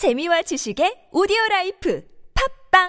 재미와 지식의 오디오 라이프 팟빵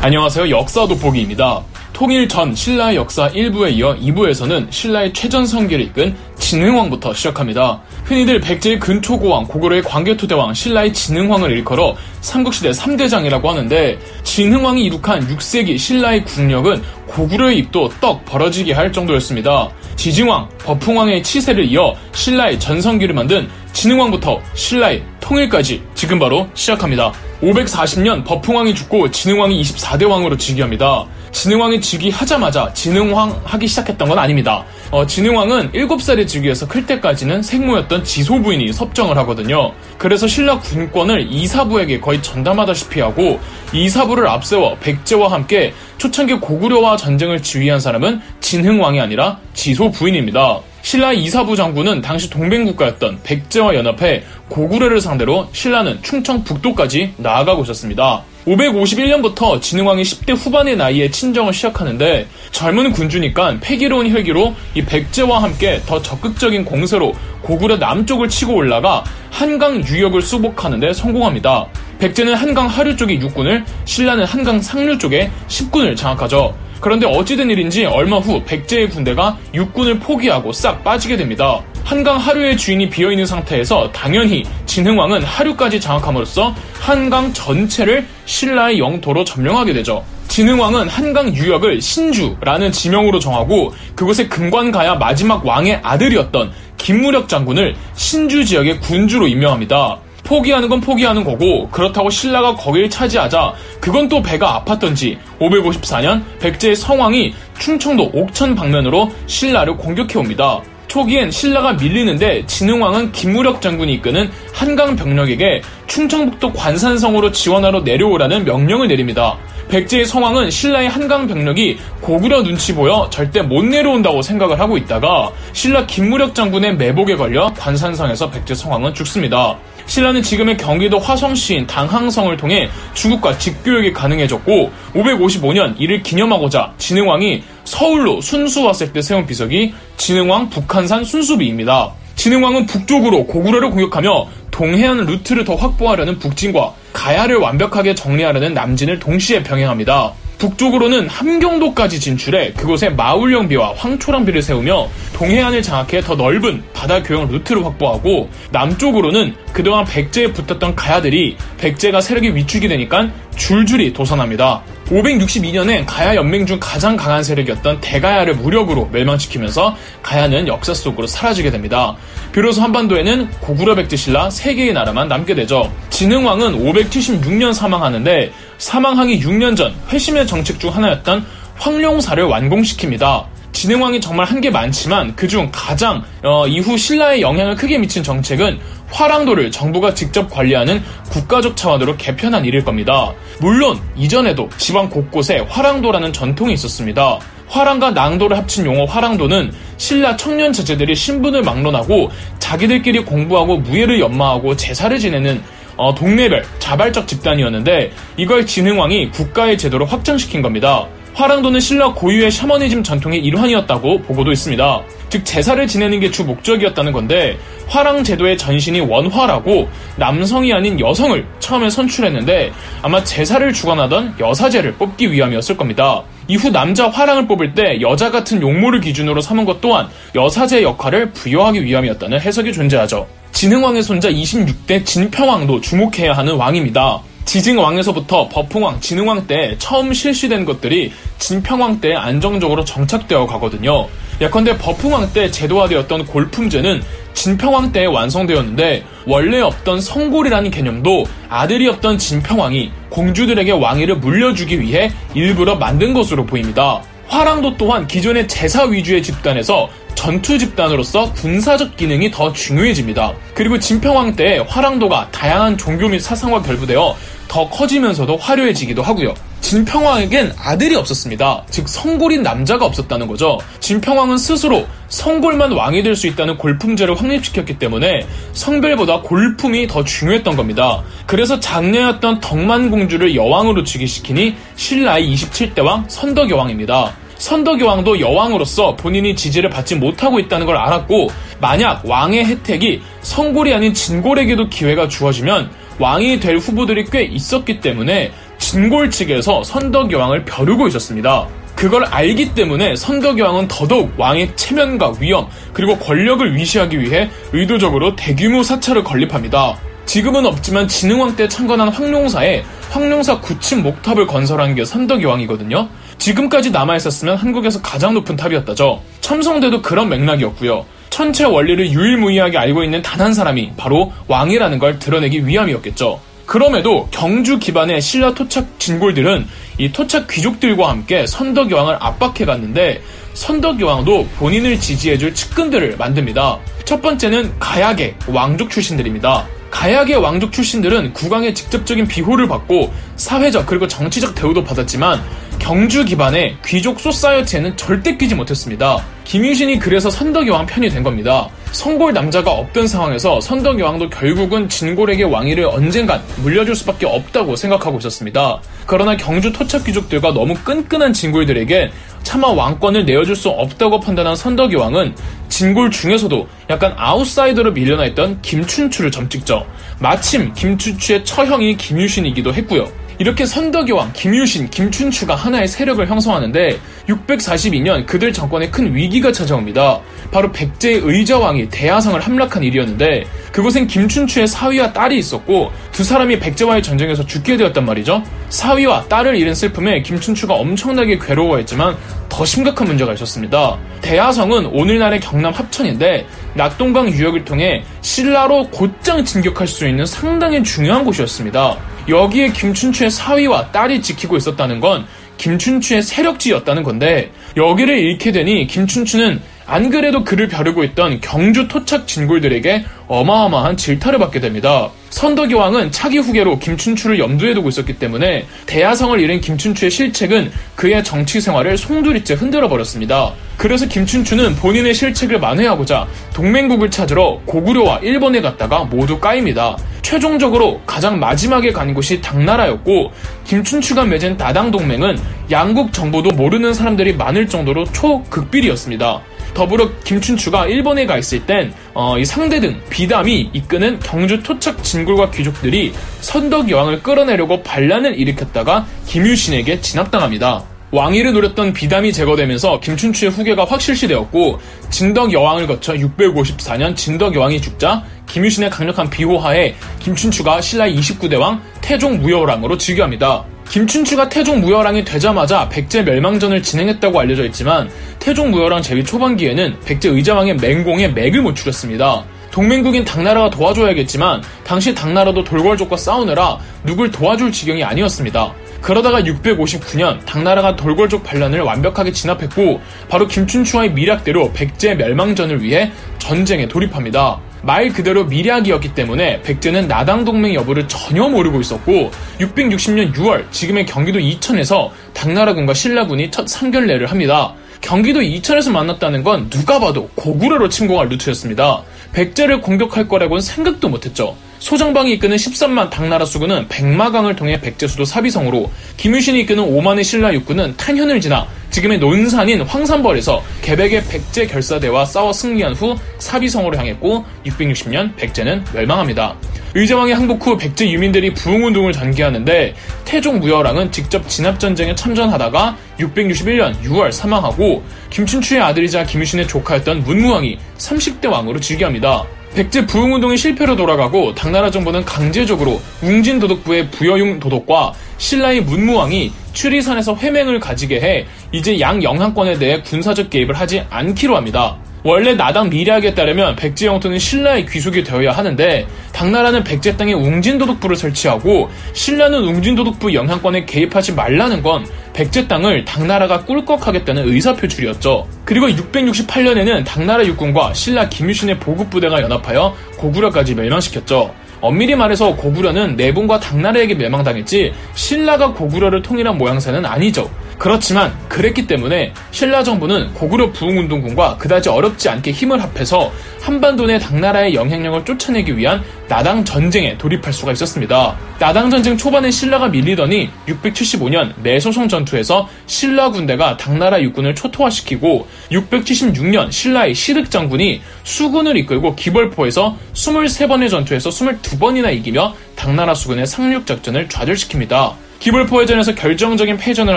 안녕하세요. 역사 돋보기입니다. 통일 전 신라의 역사 1부에 이어 2부에서는 신라의 최전성기를 이끈 진흥왕부터 시작합니다. 흔히들 백제의 근초고왕, 고구려의 광개토대왕, 신라의 진흥왕을 일컬어 삼국시대 3대장이라고 하는데 진흥왕이 이룩한 6세기 신라의 국력은 고구려의 입도 떡 벌어지게 할 정도였습니다. 지증왕, 법흥왕의 치세를 이어 신라의 전성기를 만든 진흥왕부터 신라의 통일까지 지금 바로 시작합니다. 540년 버풍왕이 죽고 진흥왕이 24대 왕으로 즉위합니다. 진흥왕이 즉위하자마자 진흥왕 하기 시작했던 건 아닙니다. 어, 진흥왕은 7살에 즉위해서 클 때까지는 생모였던 지소부인이 섭정을 하거든요. 그래서 신라 군권을 이사부에게 거의 전담하다시피 하고 이사부를 앞세워 백제와 함께 초창기 고구려와 전쟁을 지휘한 사람은 진흥왕이 아니라 지소부인입니다. 신라 이사부 장군은 당시 동맹국가였던 백제와 연합해 고구려를 상대로 신라는 충청 북도까지 나아가고 있었습니다. 551년부터 진흥왕이 10대 후반의 나이에 친정을 시작하는데 젊은 군주니까 패기로운 혈기로 이 백제와 함께 더 적극적인 공세로 고구려 남쪽을 치고 올라가 한강 유역을 수복하는데 성공합니다. 백제는 한강 하류 쪽의 육군을, 신라는 한강 상류 쪽에 10군을 장악하죠. 그런데 어찌된 일인지 얼마 후 백제의 군대가 육군을 포기하고 싹 빠지게 됩니다. 한강 하류의 주인이 비어있는 상태에서 당연히 진흥왕은 하류까지 장악함으로써 한강 전체를 신라의 영토로 점령하게 되죠. 진흥왕은 한강 유역을 신주라는 지명으로 정하고 그곳에 금관가야 마지막 왕의 아들이었던 김무력 장군을 신주 지역의 군주로 임명합니다. 포기하는 건 포기하는 거고 그렇다고 신라가 거기를 차지하자 그건 또 배가 아팠던지 554년 백제의 성왕이 충청도 옥천 방면으로 신라를 공격해 옵니다. 초기엔 신라가 밀리는데 진흥왕은 김무력 장군이 이끄는 한강 병력에게 충청북도 관산성으로 지원하러 내려오라는 명령을 내립니다. 백제의 성왕은 신라의 한강 병력이 고구려 눈치 보여 절대 못 내려온다고 생각을 하고 있다가 신라 김무력 장군의 매복에 걸려 관산성에서 백제 성왕은 죽습니다. 신라는 지금의 경기도 화성시인 당항성을 통해 중국과 직교역이 가능해졌고 555년 이를 기념하고자 진흥왕이 서울로 순수 왔을 때 세운 비석이 진흥왕 북한산 순수비입니다. 진흥왕은 북쪽으로 고구려를 공격하며 동해안 루트를 더 확보하려는 북진과 가야를 완벽하게 정리하려는 남진을 동시에 병행합니다. 북쪽으로는 함경도까지 진출해 그곳에 마울령비와 황초랑비를 세우며 동해안을 장악해 더 넓은 바다 교역 루트를 확보하고 남쪽으로는 그동안 백제에 붙었던 가야들이 백제가 세력이 위축이 되니까 줄줄이 도산합니다. 562년에 가야 연맹 중 가장 강한 세력이었던 대가야를 무력으로 멸망시키면서 가야는 역사 속으로 사라지게 됩니다. 비로소 한반도에는 고구려 백제 신라 3개의 나라만 남게 되죠. 진흥왕은 576년 사망하는데 사망하기 6년 전 회심의 정책 중 하나였던 황룡사를 완공시킵니다. 진흥왕이 정말 한 게 많지만 그중 가장 어, 이후 신라에 영향을 크게 미친 정책은 화랑도를 정부가 직접 관리하는 국가적 차원으로 개편한 일일 겁니다. 물론 이전에도 지방 곳곳에 화랑도라는 전통이 있었습니다. 화랑과 낭도를 합친 용어 화랑도는 신라 청년 제자들이 신분을 막론하고 자기들끼리 공부하고 무예를 연마하고 제사를 지내는 어, 동네별 자발적 집단이었는데 이걸 진흥왕이 국가의 제도로 확장시킨 겁니다. 화랑도는 신라 고유의 샤머니즘 전통의 일환이었다고 보고도 있습니다. 즉 제사를 지내는 게 주 목적이었다는 건데 화랑 제도의 전신이 원화라고 남성이 아닌 여성을 처음에 선출했는데 아마 제사를 주관하던 여사제를 뽑기 위함이었을 겁니다. 이후 남자 화랑을 뽑을 때 여자 같은 용모를 기준으로 삼은 것 또한 여사제 역할을 부여하기 위함이었다는 해석이 존재하죠. 진흥왕의 손자 26대 진평왕도 주목해야 하는 왕입니다. 지징왕에서부터 버풍왕, 진흥왕 때 처음 실시된 것들이 진평왕 때 안정적으로 정착되어 가거든요. 예컨대 버풍왕 때 제도화되었던 골품제는 진평왕 때 완성되었는데 원래 없던 성골이라는 개념도 아들이 없던 진평왕이 공주들에게 왕위를 물려주기 위해 일부러 만든 것으로 보입니다. 화랑도 또한 기존의 제사 위주의 집단에서 전투 집단으로서 군사적 기능이 더 중요해집니다. 그리고 진평왕 때 화랑도가 다양한 종교 및 사상과 결부되어 더 커지면서도 화려해지기도 하고요. 진평왕에겐 아들이 없었습니다. 즉 성골인 남자가 없었다는 거죠. 진평왕은 스스로 성골만 왕이 될 수 있다는 골품제를 확립시켰기 때문에 성별보다 골품이 더 중요했던 겁니다. 그래서 장녀였던 덕만공주를 여왕으로 즉위시키니 신라의 27대 왕 선덕여왕입니다. 선덕여왕도 여왕으로서 본인이 지지를 받지 못하고 있다는 걸 알았고 만약 왕의 혜택이 성골이 아닌 진골에게도 기회가 주어지면 왕이 될 후보들이 꽤 있었기 때문에 진골 측에서 선덕여왕을 벼르고 있었습니다. 그걸 알기 때문에 선덕여왕은 더더욱 왕의 체면과 위엄 그리고 권력을 위시하기 위해 의도적으로 대규모 사찰을 건립합니다. 지금은 없지만 진흥왕 때 창건한 황룡사에 황룡사 구층 목탑을 건설한 게 선덕여왕이거든요. 지금까지 남아있었으면 한국에서 가장 높은 탑이었다죠. 첨성대도 그런 맥락이었고요. 천체 원리를 유일무이하게 알고 있는 단 한 사람이 바로 왕이라는 걸 드러내기 위함이었겠죠. 그럼에도 경주 기반의 신라 토착 진골들은 이 토착 귀족들과 함께 선덕여왕을 압박해 갔는데 선덕여왕도 본인을 지지해줄 측근들을 만듭니다. 첫 번째는 가야계 왕족 출신들입니다. 가야계 왕족 출신들은 국왕의 직접적인 비호를 받고 사회적 그리고 정치적 대우도 받았지만 경주 기반의 귀족 소사이어티에는 절대 끼지 못했습니다. 김유신이 그래서 선덕여왕 편이 된 겁니다. 성골 남자가 없던 상황에서 선덕여왕도 결국은 진골에게 왕위를 언젠간 물려줄 수밖에 없다고 생각하고 있었습니다. 그러나 경주 토착 귀족들과 너무 끈끈한 진골들에게 차마 왕권을 내어줄 수 없다고 판단한 선덕여왕은 진골 중에서도 약간 아웃사이더로 밀려나 있던 김춘추를 점찍죠. 마침 김춘추의 처형이 김유신이기도 했고요. 이렇게 선덕여왕, 김유신, 김춘추가 하나의 세력을 형성하는데 642년 그들 정권에 큰 위기가 찾아옵니다. 바로 백제의 의자왕이 대하성을 함락한 일이었는데 그곳엔 김춘추의 사위와 딸이 있었고 두 사람이 백제와의 전쟁에서 죽게 되었단 말이죠. 사위와 딸을 잃은 슬픔에 김춘추가 엄청나게 괴로워했지만 더 심각한 문제가 있었습니다. 대하성은 오늘날의 경남 합천인데 낙동강 유역을 통해 신라로 곧장 진격할 수 있는 상당히 중요한 곳이었습니다. 여기에 김춘추의 사위와 딸이 지키고 있었다는 건 김춘추의 세력지였다는 건데 여기를 잃게 되니 김춘추는 안 그래도 그를 벼르고 있던 경주 토착 진골들에게 어마어마한 질타를 받게 됩니다. 선덕이 왕은 차기 후계로 김춘추를 염두에 두고 있었기 때문에 대하성을 잃은 김춘추의 실책은 그의 정치 생활을 송두리째 흔들어 버렸습니다. 그래서 김춘추는 본인의 실책을 만회하고자 동맹국을 찾으러 고구려와 일본에 갔다가 모두 까입니다. 최종적으로 가장 마지막에 간 곳이 당나라였고 김춘추가 맺은 나당 동맹은 양국 정보도 모르는 사람들이 많을 정도로 초극비리였습니다. 더불어 김춘추가 일본에 가 있을 땐 어, 이 상대 등 비담이 이끄는 경주 토착 진골과 귀족들이 선덕 여왕을 끌어내려고 반란을 일으켰다가 김유신에게 진압당합니다. 왕위를 노렸던 비담이 제거되면서 김춘추의 후계가 확실시되었고 진덕 여왕을 거쳐 654년 진덕 여왕이 죽자 김유신의 강력한 비호하에 김춘추가 신라 29대 왕 태종 무여왕으로 즉위합니다. 김춘추가 태종 무열왕이 되자마자 백제 멸망전을 진행했다고 알려져 있지만 태종 무열왕 재위 초반기에는 백제 의자왕의 맹공에 맥을 못 추렸습니다. 동맹국인 당나라가 도와줘야겠지만 당시 당나라도 돌궐족과 싸우느라 누굴 도와줄 지경이 아니었습니다. 그러다가 659년 당나라가 돌궐족 반란을 완벽하게 진압했고 바로 김춘추와의 미략대로 백제 멸망전을 위해 전쟁에 돌입합니다. 말 그대로 미략이었기 때문에 백제는 나당 동맹 여부를 전혀 모르고 있었고 660년 6월 지금의 경기도 이천에서 당나라군과 신라군이 첫 상견례를 합니다. 경기도 이천에서 만났다는 건 누가 봐도 고구려로 침공할 루트였습니다. 백제를 공격할 거라고는 생각도 못했죠. 소정방이 이끄는 13만 당나라 수군은 백마강을 통해 백제수도 사비성으로 김유신이 이끄는 5만의 신라 육군은 탄현을 지나 지금의 논산인 황산벌에서 개백의 백제 결사대와 싸워 승리한 후 사비성으로 향했고 660년 백제는 멸망합니다. 의자왕의 항복 후 백제 유민들이 부흥운동을 전개하는데 태종 무열왕은 직접 진압전쟁에 참전하다가 661년 6월 사망하고 김춘추의 아들이자 김유신의 조카였던 문무왕이 30대 왕으로 즉위합니다. 백제 부흥운동이 실패로 돌아가고 당나라 정부는 강제적으로 웅진도독부의 부여용 도독과 신라의 문무왕이 추리산에서 회맹을 가지게 해 이제 양 영향권에 대해 군사적 개입을 하지 않기로 합니다. 원래 나당 미략에 따르면 백제 영토는 신라의 귀속이 되어야 하는데 당나라는 백제 땅에 웅진도독부를 설치하고 신라는 웅진도독부 영향권에 개입하지 말라는 건 백제 땅을 당나라가 꿀꺽하겠다는 의사표출이었죠. 그리고 668년에는 당나라 육군과 신라 김유신의 보급부대가 연합하여 고구려까지 멸망시켰죠. 엄밀히 말해서 고구려는 내분과 당나라에게 멸망당했지 신라가 고구려를 통일한 모양새는 아니죠. 그렇지만 그랬기 때문에 신라 정부는 고구려 부흥운동군과 그다지 어렵지 않게 힘을 합해서 한반도 내 당나라의 영향력을 쫓아내기 위한 나당 전쟁에 돌입할 수가 있었습니다. 나당 전쟁 초반에 신라가 밀리더니 675년 내소송 전투에서 신라 군대가 당나라 육군을 초토화시키고 676년 신라의 시륵 장군이 수군을 이끌고 기벌포에서 23번의 전투에서 22번이나 이기며 당나라 수군의 상륙 작전을 좌절시킵니다. 기불포회전에서 결정적인 패전을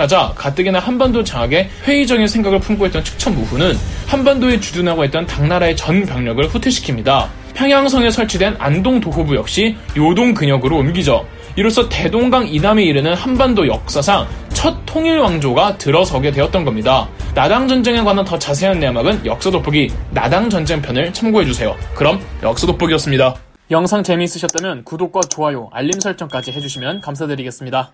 하자 가뜩이나 한반도 장악에 회의적인 생각을 품고 있던 측천무후는 한반도에 주둔하고 있던 당나라의 전 병력을 후퇴시킵니다. 평양성에 설치된 안동 도호부 역시 요동 근역으로 옮기죠. 이로써 대동강 이남에 이르는 한반도 역사상 첫 통일 왕조가 들어서게 되었던 겁니다. 나당 전쟁에 관한 더 자세한 내막은 역사 돋보기 나당 전쟁 편을 참고해 주세요. 그럼 역사 돋보기였습니다. 영상 재미있으셨다면 구독과 좋아요, 알림 설정까지 해주시면 감사드리겠습니다.